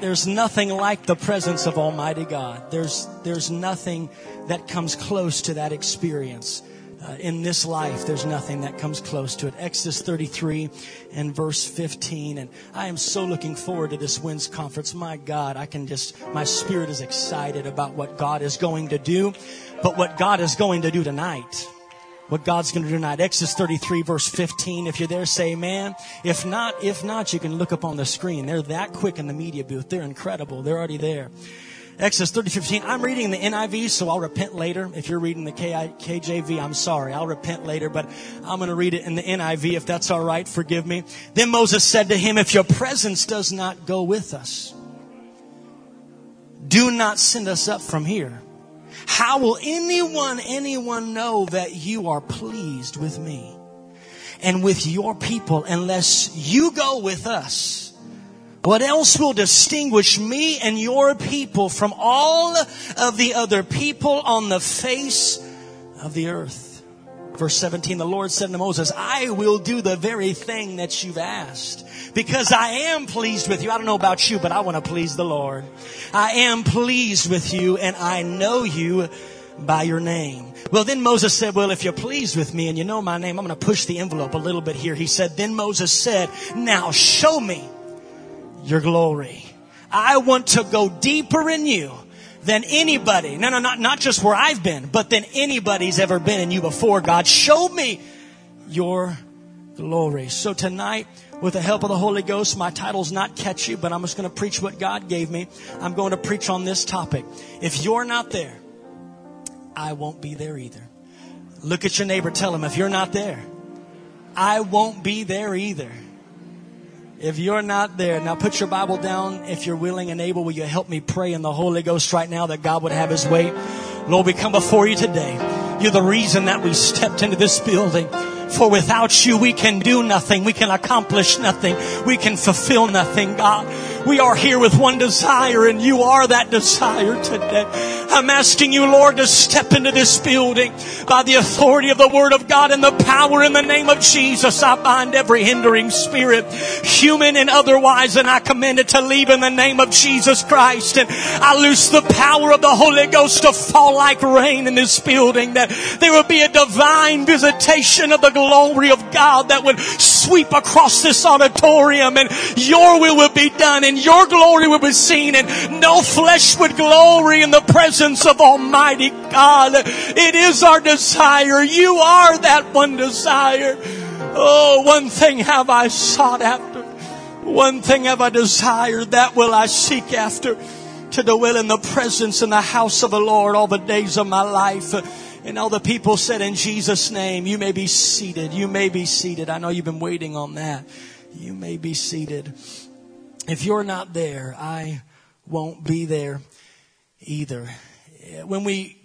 there's nothing like the presence of Almighty God. There's, there's nothing that comes close to that experience. Uh, in this life, there's nothing that comes close to it. Exodus 33 and verse 15. And I am so looking forward to this Winds Conference. My God, I can just, my spirit is excited about what God is going to do, but what God is going to do tonight what God's going to do tonight. Exodus 33 verse 15. If you're there, say amen. If not, if not, you can look up on the screen. They're that quick in the media booth. They're incredible. They're already there. Exodus 30, 15. I'm reading the NIV, so I'll repent later. If you're reading the KJV, I'm sorry. I'll repent later, but I'm going to read it in the NIV if that's all right. Forgive me. Then Moses said to him, if your presence does not go with us, do not send us up from here. How will anyone, anyone know that you are pleased with me and with your people unless you go with us? What else will distinguish me and your people from all of the other people on the face of the earth? Verse 17, the Lord said to Moses, I will do the very thing that you've asked because I am pleased with you. I don't know about you, but I want to please the Lord. I am pleased with you and I know you by your name. Well, then Moses said, well, if you're pleased with me and you know my name, I'm going to push the envelope a little bit here. He said, then Moses said, now show me your glory. I want to go deeper in you than anybody. No, no, not, not just where I've been, but than anybody's ever been in you before. God, show me your glory. So tonight, with the help of the Holy Ghost, my title's not catchy, but I'm just going to preach what God gave me. I'm going to preach on this topic. If you're not there, I won't be there either. Look at your neighbor, tell him, if you're not there, I won't be there either. If you're not there, now put your Bible down. If you're willing and able, will you help me pray in the Holy Ghost right now that God would have his way? Lord, we come before you today. You're the reason that we stepped into this building. For without you, we can do nothing. We can accomplish nothing. We can fulfill nothing, God. We are here with one desire and you are that desire today. I'm asking you, Lord, to step into this building by the authority of the Word of God and the power in the name of Jesus. I bind every hindering spirit, human and otherwise, and I command it to leave in the name of Jesus Christ. And I loose the power of the Holy Ghost to fall like rain in this building, that there will be a divine visitation of the glory of God that would sweep across this auditorium and your will will be done and your glory will be seen and no flesh would glory in the presence of Almighty God. It is our desire. You are that one desire. Oh, one thing have I sought after. One thing have I desired. That will I seek after to dwell in the presence in the house of the Lord all the days of my life. And all the people said in Jesus' name, you may be seated. You may be seated. I know you've been waiting on that. You may be seated. If you're not there, I won't be there either. When we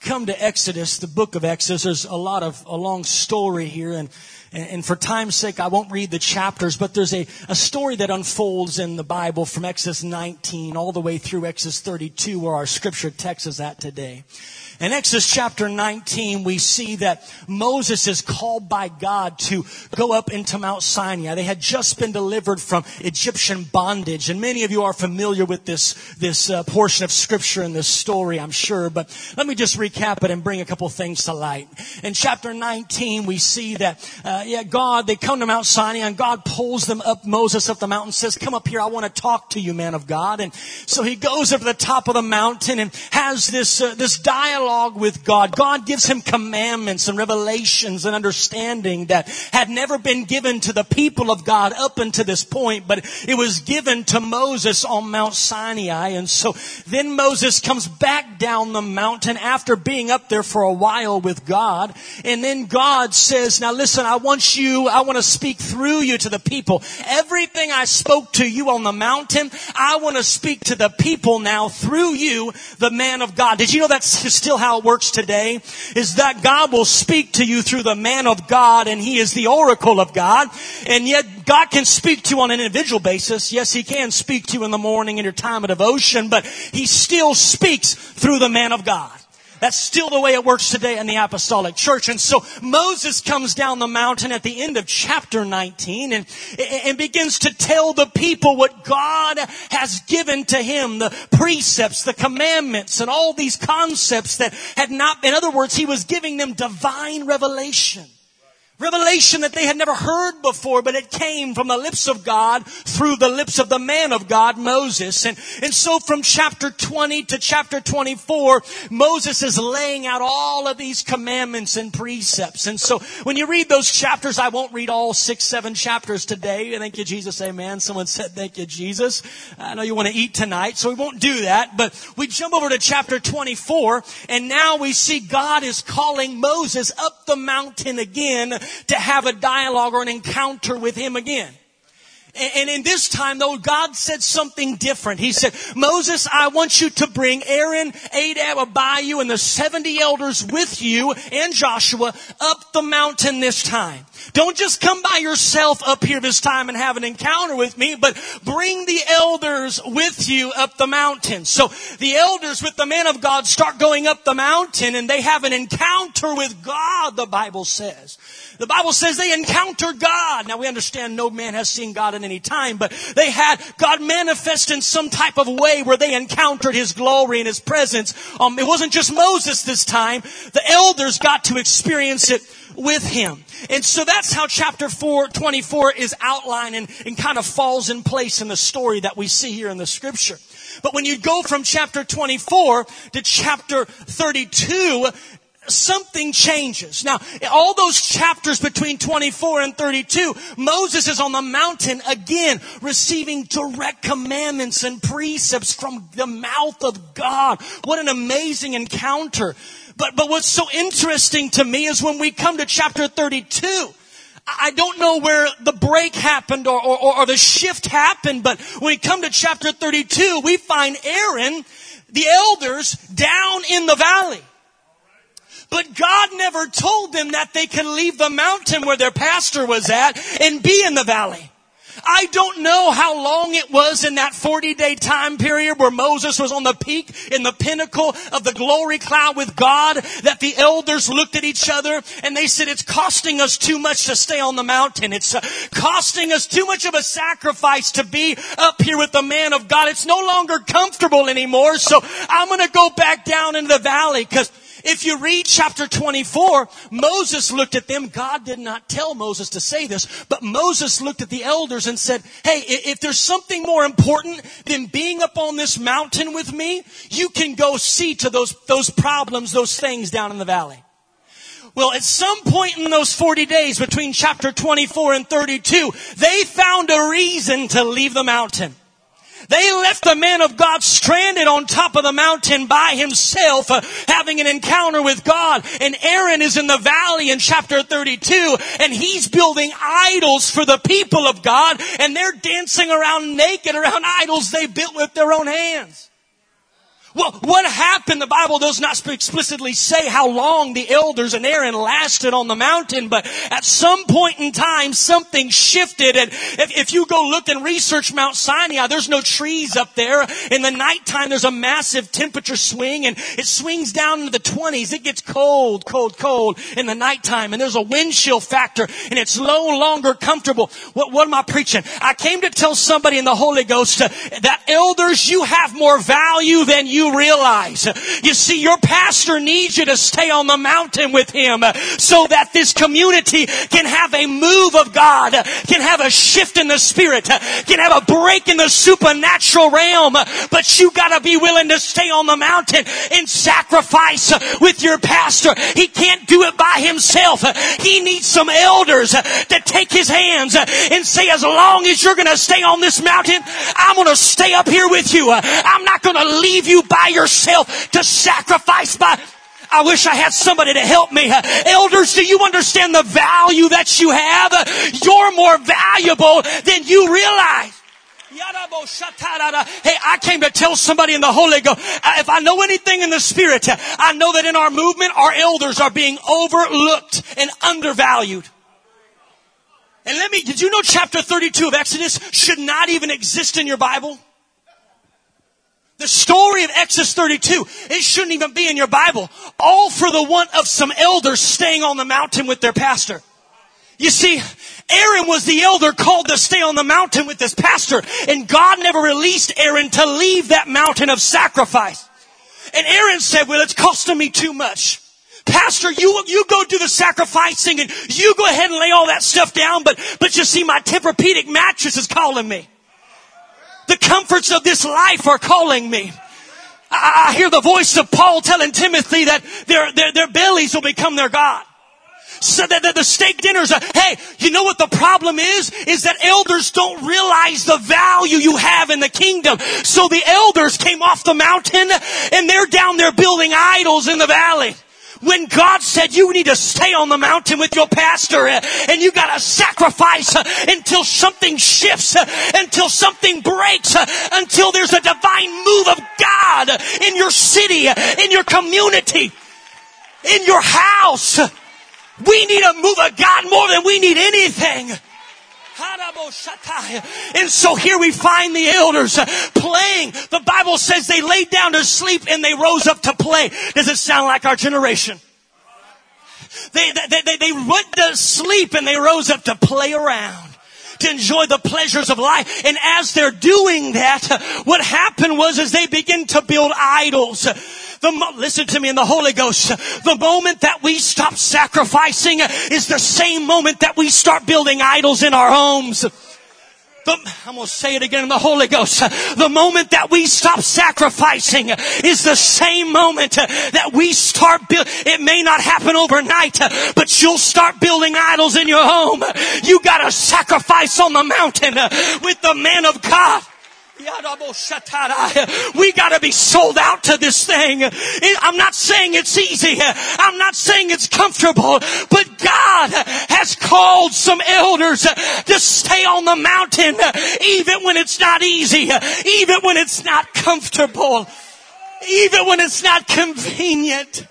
come to Exodus, the book of Exodus, there's a lot of, a long story here and, and for time's sake, I won't read the chapters, but there's a, a story that unfolds in the Bible from Exodus 19 all the way through Exodus 32 where our scripture text is at today. In Exodus chapter 19, we see that Moses is called by God to go up into Mount Sinai. They had just been delivered from Egyptian bondage. And many of you are familiar with this, this uh, portion of scripture and this story, I'm sure. But let me just recap it and bring a couple things to light. In chapter 19, we see that, uh, yeah, God, they come to Mount Sinai and God pulls them up, Moses up the mountain says, come up here. I want to talk to you, man of God. And so he goes up to the top of the mountain and has this, uh, this dialogue dialogue with God. God gives him commandments and revelations and understanding that had never been given to the people of God up until this point, but it was given to Moses on Mount Sinai. And so then Moses comes back down the mountain after being up there for a while with God. And then God says, now listen, I want you, I want to speak through you to the people. Everything I spoke to you on the mountain, I want to speak to the people now through you, the man of God. Did you know that's still how it works today is that God will speak to you through the man of God and he is the oracle of God. And yet God can speak to you on an individual basis. Yes, he can speak to you in the morning in your time of devotion, but he still speaks through the man of God. That's still the way it works today in the apostolic church. And so Moses comes down the mountain at the end of chapter 19 and, and begins to tell the people what God has given to him, the precepts, the commandments, and all these concepts that had not, in other words, he was giving them divine revelation. Revelation that they had never heard before, but it came from the lips of God through the lips of the man of God, Moses. And, and so from chapter 20 to chapter 24, Moses is laying out all of these commandments and precepts. And so when you read those chapters, I won't read all six, seven chapters today. Thank you, Jesus. Amen. Someone said, thank you, Jesus. I know you want to eat tonight, so we won't do that. But we jump over to chapter 24, and now we see God is calling Moses up the mountain again to have a dialogue or an encounter with him again. And in this time, though, God said something different. He said, Moses, I want you to bring Aaron, Nadab, Abihu, and the 70 elders with you and Joshua up the mountain this time. Don't just come by yourself up here this time and have an encounter with me, but bring the elders with you up the mountain. So the elders with the men of God start going up the mountain and they have an encounter with God, the Bible says. The Bible says they encounter God. Now we understand no man has seen God at any time, but they had God manifest in some type of way where they encountered His glory and His presence. Um, it wasn't just Moses this time. The elders got to experience it with him. And so that's how chapter 4, 24 is outlined and, and kind of falls in place in the story that we see here in the scripture. But when you go from chapter 24 to chapter 32, something changes. Now, all those chapters between 24 and 32, Moses is on the mountain again, receiving direct commandments and precepts from the mouth of God. What an amazing encounter. But, but what's so interesting to me is when we come to chapter 32, I don't know where the break happened or, or, or the shift happened, but when we come to chapter 32, we find Aaron, the elders, down in the valley. But God never told them that they can leave the mountain where their pastor was at and be in the valley. I don't know how long it was in that 40 day time period where Moses was on the peak in the pinnacle of the glory cloud with God that the elders looked at each other and they said, it's costing us too much to stay on the mountain. It's uh, costing us too much of a sacrifice to be up here with the man of God. It's no longer comfortable anymore. So I'm going to go back down into the valley because if you read chapter 24, Moses looked at them. God did not tell Moses to say this, but Moses looked at the elders and said, Hey, if there's something more important than being up on this mountain with me, you can go see to those, those problems, those things down in the valley. Well, at some point in those 40 days between chapter 24 and 32, they found a reason to leave the mountain. They left the man of God stranded on top of the mountain by himself, uh, having an encounter with God. And Aaron is in the valley in chapter 32, and he's building idols for the people of God, and they're dancing around naked around idols they built with their own hands. Well, what happened? The Bible does not explicitly say how long the elders and Aaron lasted on the mountain, but at some point in time, something shifted. And if, if, you go look and research Mount Sinai, there's no trees up there. In the nighttime, there's a massive temperature swing and it swings down into the 20s. It gets cold, cold, cold in the nighttime and there's a wind chill factor and it's no longer comfortable. What, what am I preaching? I came to tell somebody in the Holy Ghost uh, that elders, you have more value than you you realize. You see, your pastor needs you to stay on the mountain with him so that this community can have a move of God, can have a shift in the spirit, can have a break in the supernatural realm. But you gotta be willing to stay on the mountain and sacrifice with your pastor. He can't do it by himself. He needs some elders to take his hands and say, as long as you're gonna stay on this mountain, I'm gonna stay up here with you. I'm not gonna leave you by yourself to sacrifice by I wish I had somebody to help me. Elders, do you understand the value that you have? You're more valuable than you realize. Hey, I came to tell somebody in the Holy Ghost, uh, if I know anything in the Spirit, I know that in our movement, our elders are being overlooked and undervalued. And let me, did you know chapter 32 of Exodus should not even exist in your Bible? The story of Exodus 32, it shouldn't even be in your Bible. All for the want of some elders staying on the mountain with their pastor. You see, Aaron was the elder called to stay on the mountain with his pastor, and God never released Aaron to leave that mountain of sacrifice. And Aaron said, well, it's costing me too much. Pastor, you, you go do the sacrificing and you go ahead and lay all that stuff down, but, but you see, my Tempur-Pedic mattress is calling me. The comforts of this life are calling me. I, hear the voice of Paul telling Timothy that their, their, their bellies will become their God so that the, the steak dinners are, hey, you know what the problem is? Is that elders don't realize the value you have in the kingdom. So the elders came off the mountain and they're down there building idols in the valley. When God said you need to stay on the mountain with your pastor uh, and you gotta sacrifice uh, until something shifts, uh, until something breaks, until there's a divine move of God in your city, in your community, in your house. We need a move of God more than we need anything. And so here we find the elders uh, playing. The Bible says they laid down to sleep and they rose up to play. Does it sound like our generation? They, they, they, they went to sleep and they rose up to play around to enjoy the pleasures of life. And as they're doing that, what happened was as they begin to build idols. The, listen to me in the Holy Ghost. The moment that we stop sacrificing is the same moment that we start building idols in our homes. The, I'm going to say it again in the Holy Ghost. The moment that we stop sacrificing is the same moment that we start build. It may not happen overnight, but you'll start building idols in your home. You got to sacrifice on the mountain with the man of God. We gotta be sold out to this thing. I'm not saying it's easy. I'm not saying it's comfortable, but God has called some elders to stay on the mountain even when it's not easy, even when it's not comfortable, even when it's not convenient.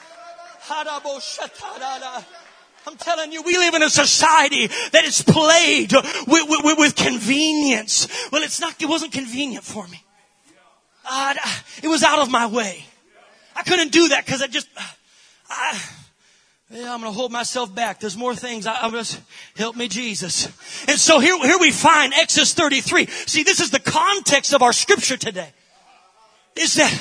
I'm telling you, we live in a society that is plagued with, with, with convenience. Well, it's not, it wasn't convenient for me. Uh, it was out of my way. I couldn't do that because I just, I, yeah, I'm going to hold myself back. There's more things. I, I'm just, help me, Jesus. And so here, here we find Exodus 33. See, this is the context of our scripture today. Is that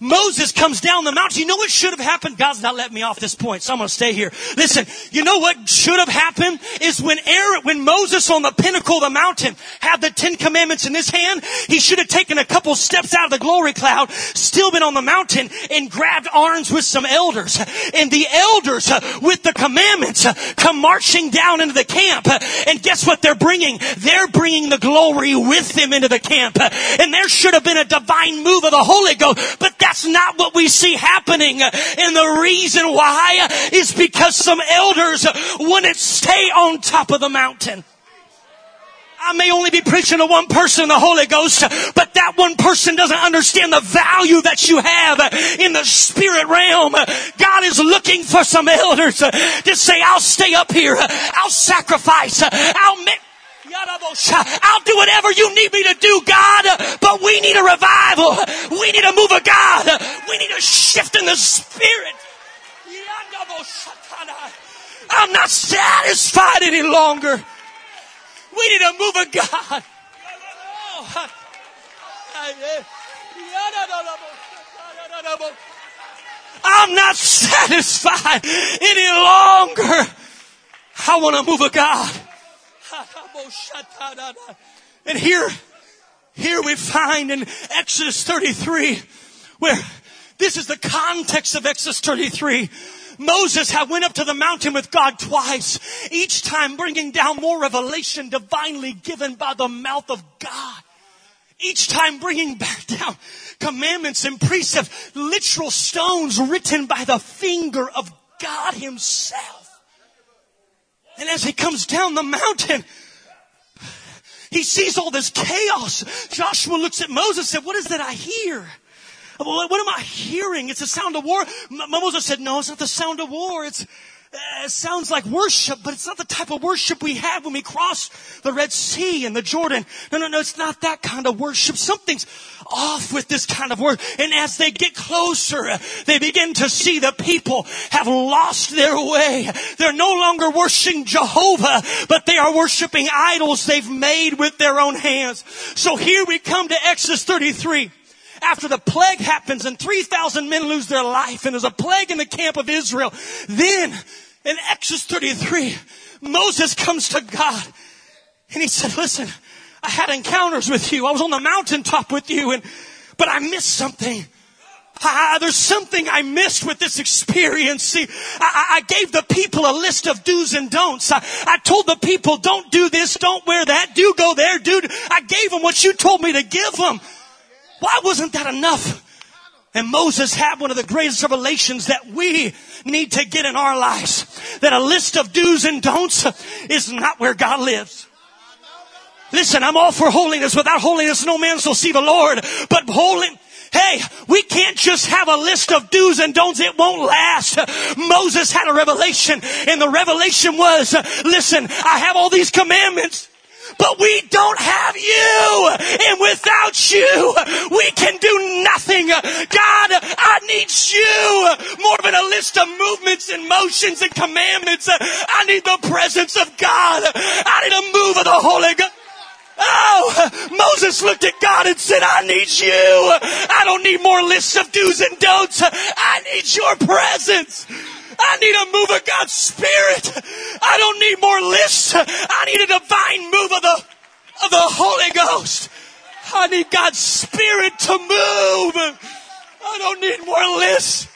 Moses comes down the mountain. You know what should have happened? God's not letting me off this point, so I'm going to stay here. Listen, you know what should have happened is when Aaron, when Moses on the pinnacle of the mountain had the Ten Commandments in his hand, he should have taken a couple steps out of the glory cloud, still been on the mountain, and grabbed arms with some elders. And the elders uh, with the commandments uh, come marching down into the camp. And guess what they're bringing? They're bringing the glory with them into the camp. And there should have been a divine move of the Holy Ghost, but that that's not what we see happening. And the reason why is because some elders wouldn't stay on top of the mountain. I may only be preaching to one person the Holy Ghost, but that one person doesn't understand the value that you have in the spirit realm. God is looking for some elders to say, I'll stay up here. I'll sacrifice. I'll make I'll do whatever you need me to do, God, but we need a revival. We need a move of God. We need a shift in the spirit. I'm not satisfied any longer. We need a move of God. I'm not satisfied any longer. I want a move of God. And here, here we find in Exodus 33 where this is the context of Exodus 33. Moses had went up to the mountain with God twice, each time bringing down more revelation divinely given by the mouth of God. Each time bringing back down commandments and precepts, literal stones written by the finger of God himself. And as he comes down the mountain, he sees all this chaos. Joshua looks at Moses and said, what is that I hear? What am I hearing? It's the sound of war. Moses said, no, it's not the sound of war. It's, uh, it sounds like worship, but it's not the type of worship we had when we crossed the Red Sea and the Jordan. No, no, no, it's not that kind of worship. Something's off with this kind of work. And as they get closer, uh, they begin to see the people have lost their way. They're no longer worshiping Jehovah, but they are worshiping idols they've made with their own hands. So here we come to Exodus 33 after the plague happens and 3,000 men lose their life and there's a plague in the camp of Israel, then in Exodus 33, Moses comes to God and he said, listen, I had encounters with you. I was on the mountaintop with you and, but I missed something. Ah, there's something I missed with this experience. See, I, I, gave the people a list of do's and don'ts. I, I told the people, don't do this, don't wear that, do go there, dude. I gave them what you told me to give them. Why wasn't that enough? And Moses had one of the greatest revelations that we need to get in our lives. That a list of do's and don'ts is not where God lives. Listen, I'm all for holiness. Without holiness, no man shall see the Lord. But holy, Hey, we can't just have a list of do's and don'ts. It won't last. Moses had a revelation and the revelation was, listen, I have all these commandments but we don't have you. And without you, we can do nothing. God, I need you more than a list of movements and motions and commandments. I need the presence of God. I need a move of the Holy Ghost. Oh, Moses looked at God and said, I need you. I don't need more lists of do's and don'ts. I need your presence. I need a move of God's Spirit. I don't need more lists. I need a divine move of the, of the Holy Ghost. I need God's Spirit to move. I don't need more lists.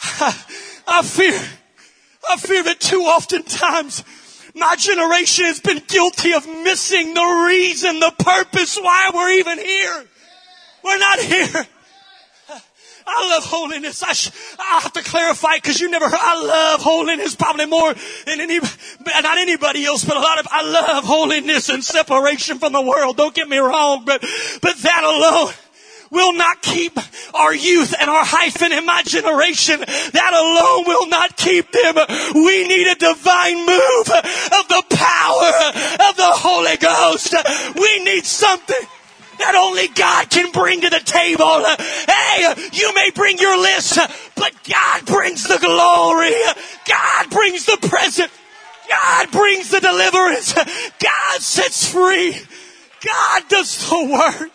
I fear, I fear that too often times my generation has been guilty of missing the reason, the purpose why we're even here. We're not here I love holiness. I, sh- I have to clarify because you never heard. I love holiness probably more than any, not anybody else, but a lot of, I love holiness and separation from the world. Don't get me wrong, but, but that alone will not keep our youth and our hyphen in my generation. That alone will not keep them. We need a divine move of the power of the Holy Ghost. We need something that only God can bring to the table. Hey, you may bring your list, but God brings the glory. God brings the present. God brings the deliverance. God sets free. God does the work.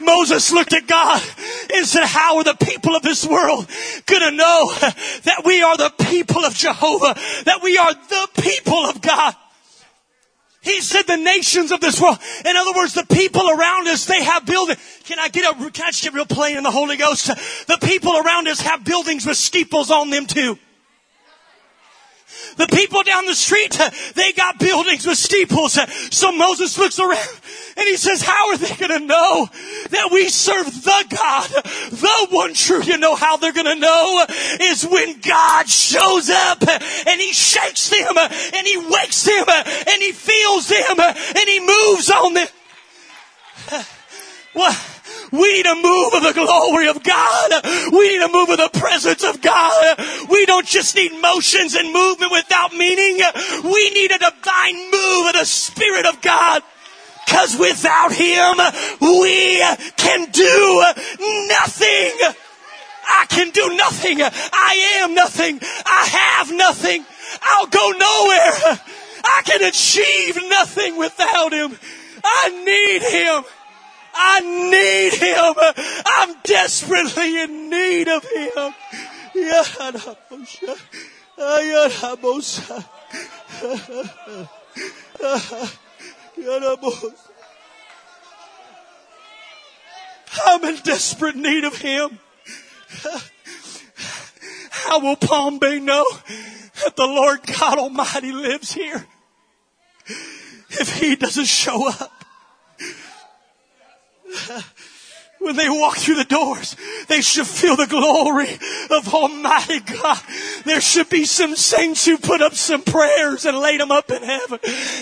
Moses looked at God and said, how are the people of this world gonna know that we are the people of Jehovah, that we are the people of God? He said the nations of this world. In other words, the people around us, they have buildings. Can I get a, can I get real plain in the Holy Ghost? The people around us have buildings with steeples on them too. The people down the street, uh, they got buildings with steeples. Uh, so Moses looks around and he says, how are they going to know that we serve the God, the one true? You know how they're going to know is when God shows up and he shakes them and he wakes them and he feels them and he moves on them. What? We need a move of the glory of God. We need a move of the presence of God. We don't just need motions and movement without meaning. We need a divine move of the Spirit of God. Cause without Him, we can do nothing. I can do nothing. I am nothing. I have nothing. I'll go nowhere. I can achieve nothing without Him. I need Him. I need him. I'm desperately in need of him. I'm in desperate need of him. How will Palm Bay know that the Lord God Almighty lives here if he doesn't show up? when they walk through the doors, they should feel the glory of Almighty God. There should be some saints who put up some prayers and laid them up in heaven.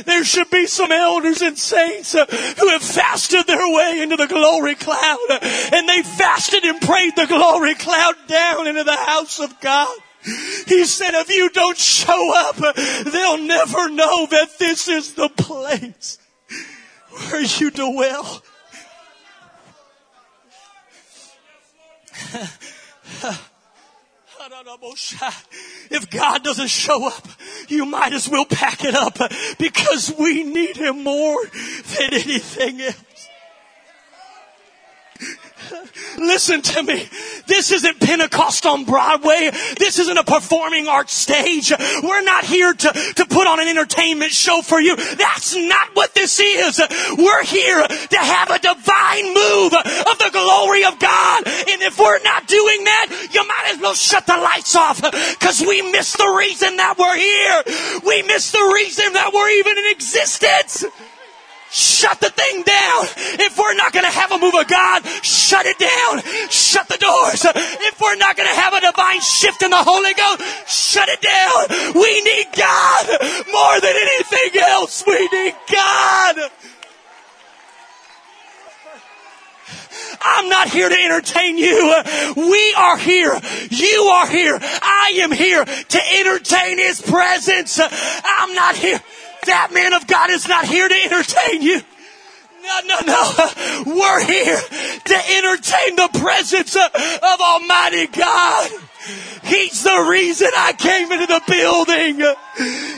There should be some elders and saints uh, who have fasted their way into the glory cloud uh, and they fasted and prayed the glory cloud down into the house of God. He said, if you don't show up, uh, they'll never know that this is the place where you dwell. If God doesn't show up, you might as well pack it up because we need Him more than anything else. Listen to me. This isn't Pentecost on Broadway. This isn't a performing arts stage. We're not here to, to put on an entertainment show for you. That's not what this is. We're here to have a divine move of the glory of God. And if we're not doing that, you might as well shut the lights off because we miss the reason that we're here. We miss the reason that we're even in existence. Shut the thing down. If we're not going to have a move of God, shut it down. Shut the doors. If we're not going to have a divine shift in the Holy Ghost, shut it down. We need God more than anything else. We need God. I'm not here to entertain you. We are here. You are here. I am here to entertain His presence. I'm not here. That man of God is not here to entertain you. No, no, no. We're here to entertain the presence of Almighty God. He's the reason I came into the building.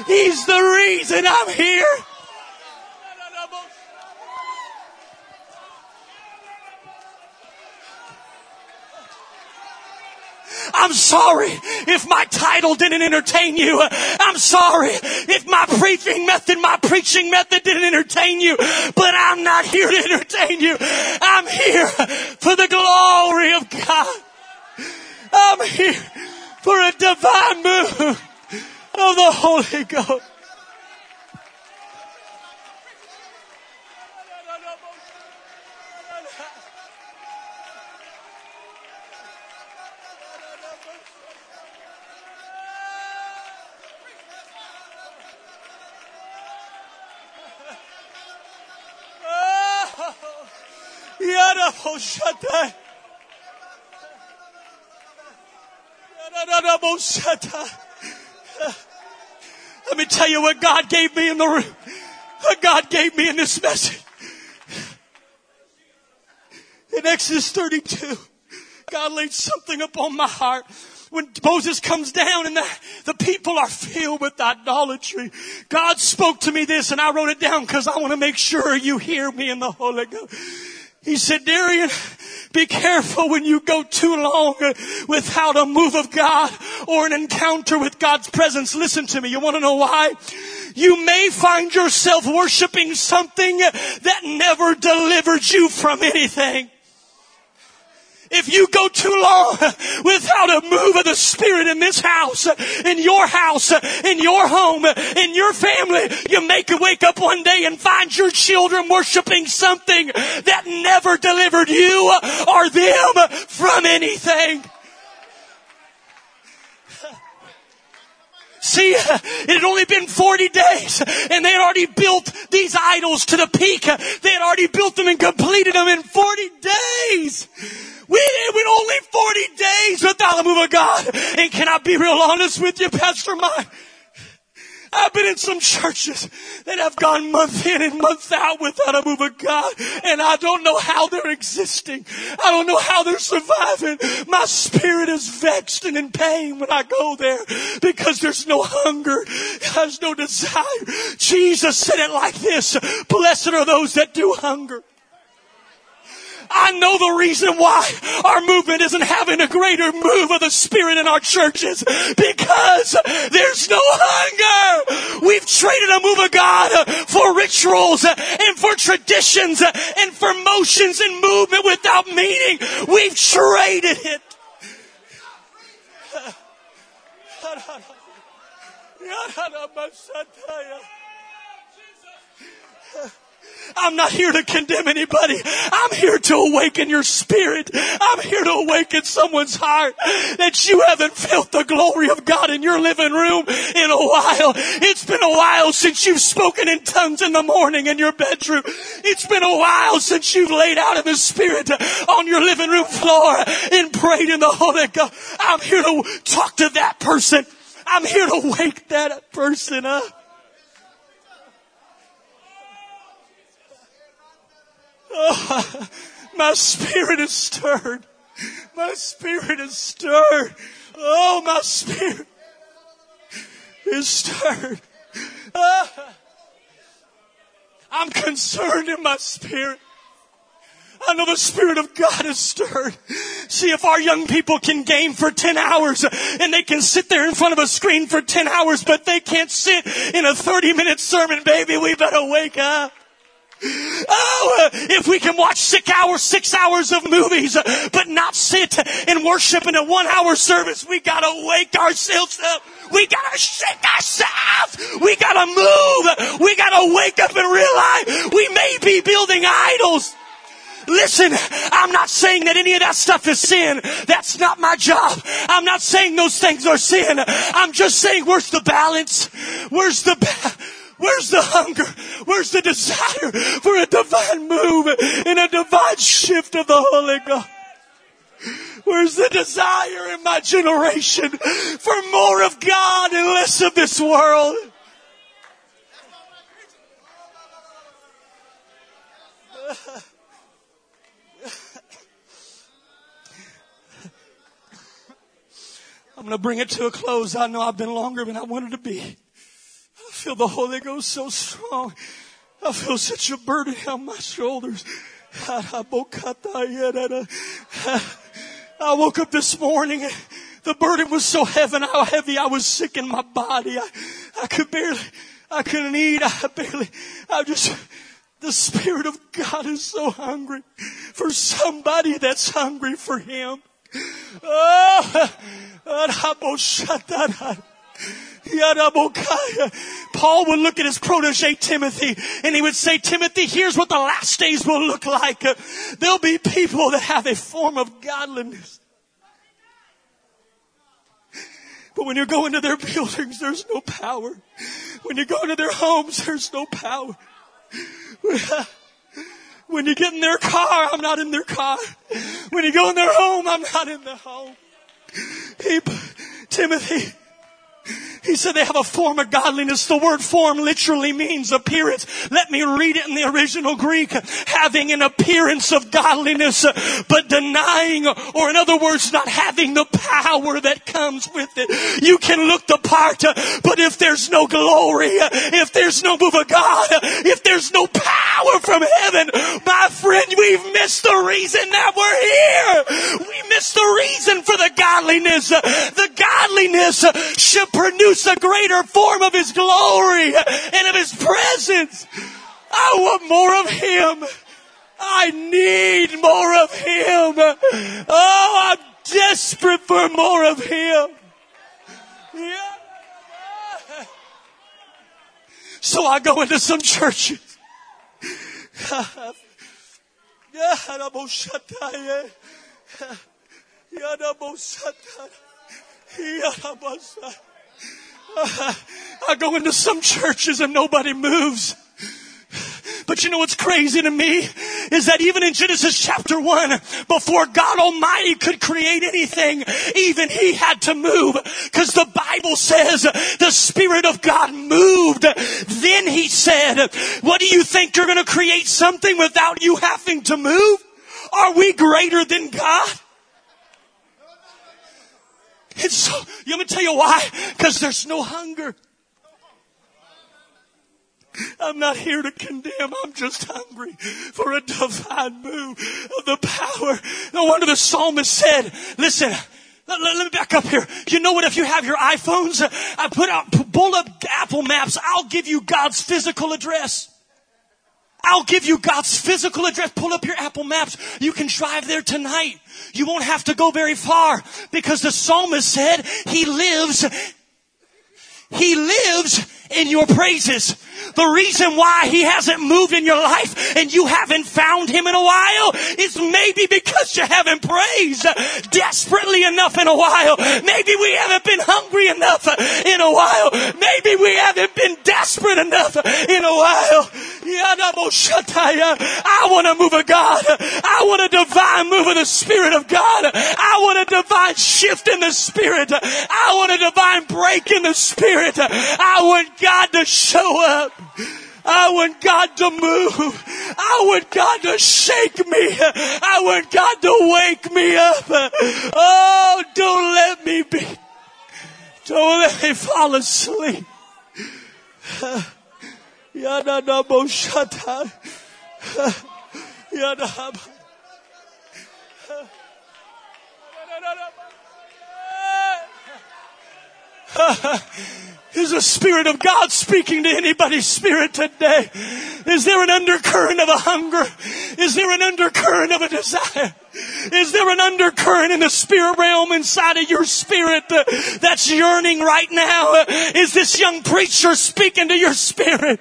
He's the reason I'm here. I'm sorry if my title didn't entertain you. I'm sorry if my preaching method, my preaching method didn't entertain you, but I'm not here to entertain you. I'm here for the glory of God. I'm here for a divine move of the Holy Ghost. Let me tell you what God gave me in the room. What God gave me in this message. In Exodus 32, God laid something upon my heart when Moses comes down and the, the people are filled with idolatry. God spoke to me this and I wrote it down because I want to make sure you hear me in the Holy Ghost. He said, Darian, be careful when you go too long without a move of God or an encounter with God's presence. Listen to me. You want to know why? You may find yourself worshiping something that never delivered you from anything. If you go too long without a move of the Spirit in this house, in your house, in your home, in your family, you make wake up one day and find your children worshiping something that never delivered you or them from anything. See, it had only been 40 days and they had already built these idols to the peak. They had already built them and completed them in 40 days. We, it went only 40 days without the move of God. And can I be real honest with you, Pastor Mike? I've been in some churches that have gone month in and month out without a move of God, and I don't know how they're existing. I don't know how they're surviving. My spirit is vexed and in pain when I go there because there's no hunger, there's no desire. Jesus said it like this, blessed are those that do hunger I know the reason why our movement isn't having a greater move of the Spirit in our churches because there's no hunger. Traded a move of God uh, for rituals uh, and for traditions uh, and for motions and movement without meaning. We've traded it. I'm not here to condemn anybody. I'm here to awaken your spirit. I'm here to awaken someone's heart that you haven't felt the glory of God in your living room in a while. It's been a while since you've spoken in tongues in the morning in your bedroom. It's been a while since you've laid out in the spirit on your living room floor and prayed in the Holy Ghost. I'm here to talk to that person. I'm here to wake that person up. Oh, my spirit is stirred. My spirit is stirred. Oh, my spirit is stirred. Oh, I'm concerned in my spirit. I know the Spirit of God is stirred. See, if our young people can game for 10 hours and they can sit there in front of a screen for 10 hours, but they can't sit in a 30 minute sermon, baby, we better wake up. Oh, uh, if we can watch six hours, six hours of movies, uh, but not sit and worship in a one hour service, we gotta wake ourselves up. We gotta shake ourselves. We gotta move. We gotta wake up and realize we may be building idols. Listen, I'm not saying that any of that stuff is sin. That's not my job. I'm not saying those things are sin. I'm just saying where's the balance? Where's the balance? Where's the hunger? Where's the desire for a divine move and a divine shift of the Holy Ghost? Where's the desire in my generation for more of God and less of this world? I'm going to bring it to a close. I know I've been longer than I wanted to be feel the Holy Ghost so strong. I feel such a burden on my shoulders. I woke up this morning. The burden was so heavy, I was sick in my body. I, I could barely, I couldn't eat. I barely, I just, the Spirit of God is so hungry for somebody that's hungry for Him. Oh, Paul would look at his protege Timothy and he would say, Timothy, here's what the last days will look like. There'll be people that have a form of godliness. But when you go into their buildings, there's no power. When you go into their homes, there's no power. When you get in their car, I'm not in their car. When you go in their home, I'm not in the home. Timothy, he said they have a form of godliness. The word form literally means appearance. Let me read it in the original Greek. Having an appearance of godliness, but denying, or in other words, not having the power that comes with it. You can look the part, but if there's no glory, if there's no move of God, if there's no power from heaven, my friend, we've missed the reason that we're here. We missed the reason for the godliness. The godliness should produce a greater form of His glory and of His presence. I want more of Him. I need more of Him. Oh, I'm desperate for more of Him. Yeah. So I go into some churches. I go into some churches and nobody moves. But you know what's crazy to me is that even in Genesis chapter 1, before God Almighty could create anything, even He had to move. Because the Bible says the Spirit of God moved. Then He said, what do you think you're going to create something without you having to move? Are we greater than God? It's so, you want me to tell you why? Because there's no hunger. I'm not here to condemn. I'm just hungry for a divine move of the power. No wonder the psalmist said, listen, let, let, me back up here. You know what? If you have your iPhones, uh, I put out, pull up Apple Maps. I'll give you God's physical address. I'll give you God's physical address. Pull up your Apple Maps. You can drive there tonight. You won't have to go very far because the psalmist said he lives he lives in your praises. The reason why he hasn't moved in your life and you haven't found him in a while is maybe because you haven't praised desperately enough in a while. Maybe we haven't been hungry enough in a while. Maybe we haven't been desperate enough in a while. I want to move of God. I want a divine move of the Spirit of God. I want a divine shift in the Spirit. I want a divine break in the Spirit. I want God to show up. I want God to move. I want God to shake me. I want God to wake me up. Oh, don't let me be. Don't let me fall asleep. Yada double shut Yada. Is the Spirit of God speaking to anybody's spirit today? Is there an undercurrent of a hunger? Is there an undercurrent of a desire? Is there an undercurrent in the spirit realm inside of your spirit that's yearning right now? Is this young preacher speaking to your spirit?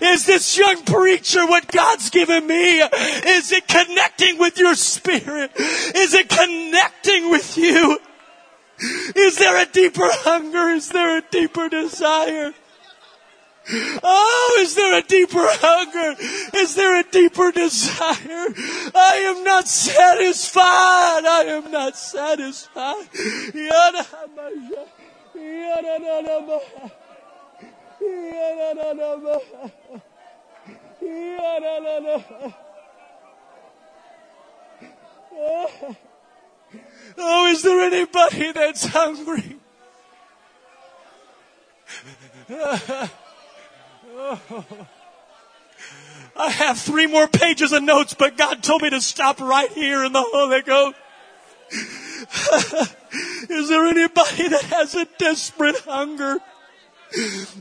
Is this young preacher what God's given me? Is it connecting with your spirit? Is it connecting with you? Is there a deeper hunger? Is there a deeper desire? Oh, is there a deeper hunger? Is there a deeper desire? I am not satisfied. I am not satisfied. Oh, is there anybody that's hungry? I have three more pages of notes, but God told me to stop right here in the Holy Ghost. is there anybody that has a desperate hunger?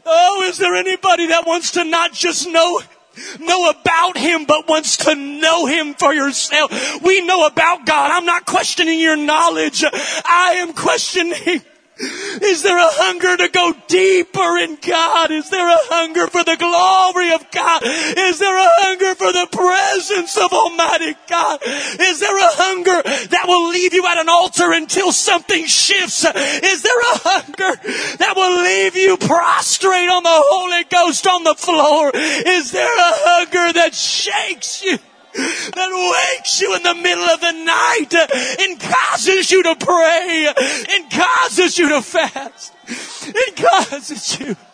Oh, is there anybody that wants to not just know know about Him, but wants to know Him for yourself. We know about God. I'm not questioning your knowledge. I am questioning is there a hunger to go deeper in God? Is there a hunger for the glory of God? Is there a hunger for the presence of Almighty God? Is there a hunger that will leave you at an altar until something shifts? Is there a hunger that will leave you prostrate on the Holy Ghost on the floor? Is there a hunger that shakes you? That wakes you in the middle of the night uh, and causes you to pray and causes you to fast. and causes you.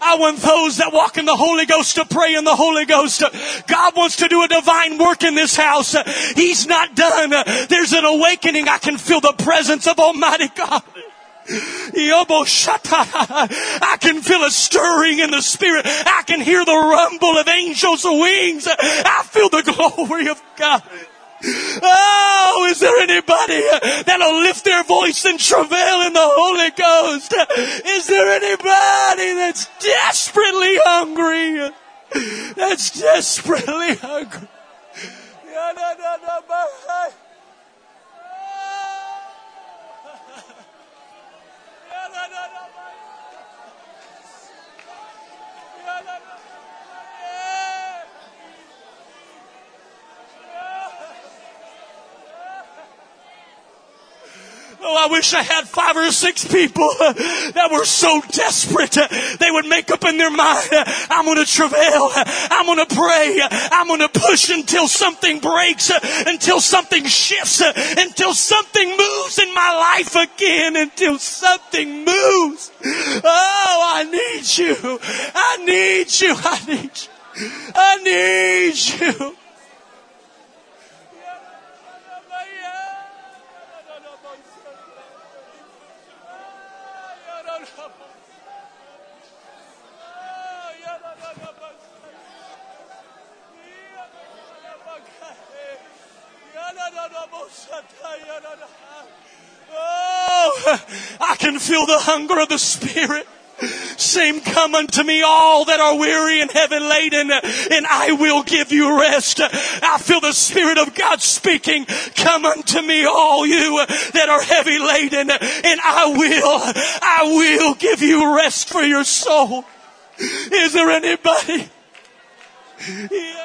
I want those that walk in the Holy Ghost to pray in the Holy Ghost. God wants to do a divine work in this house. He's not done. There's an awakening. I can feel the presence of Almighty God. I can feel a stirring in the spirit. I can hear the rumble of angels' wings. I feel the glory of God. Oh, is there anybody that'll lift their voice and travail in the Holy Ghost? Is there anybody that's desperately hungry? That's desperately hungry. Oh, I wish I had five or six people that were so desperate they would make up in their mind, I'm going to travail, I'm going to pray, I'm going to push until something breaks, until something shifts, until something moves in my life again, until something moves. Oh, I need you. I need you. I need you. I need you. Oh, I can feel the hunger of the Spirit. Same come unto me all that are weary and heavy laden, and I will give you rest. I feel the Spirit of God speaking. Come unto me all you that are heavy laden, and I will, I will give you rest for your soul. Is there anybody? Yeah.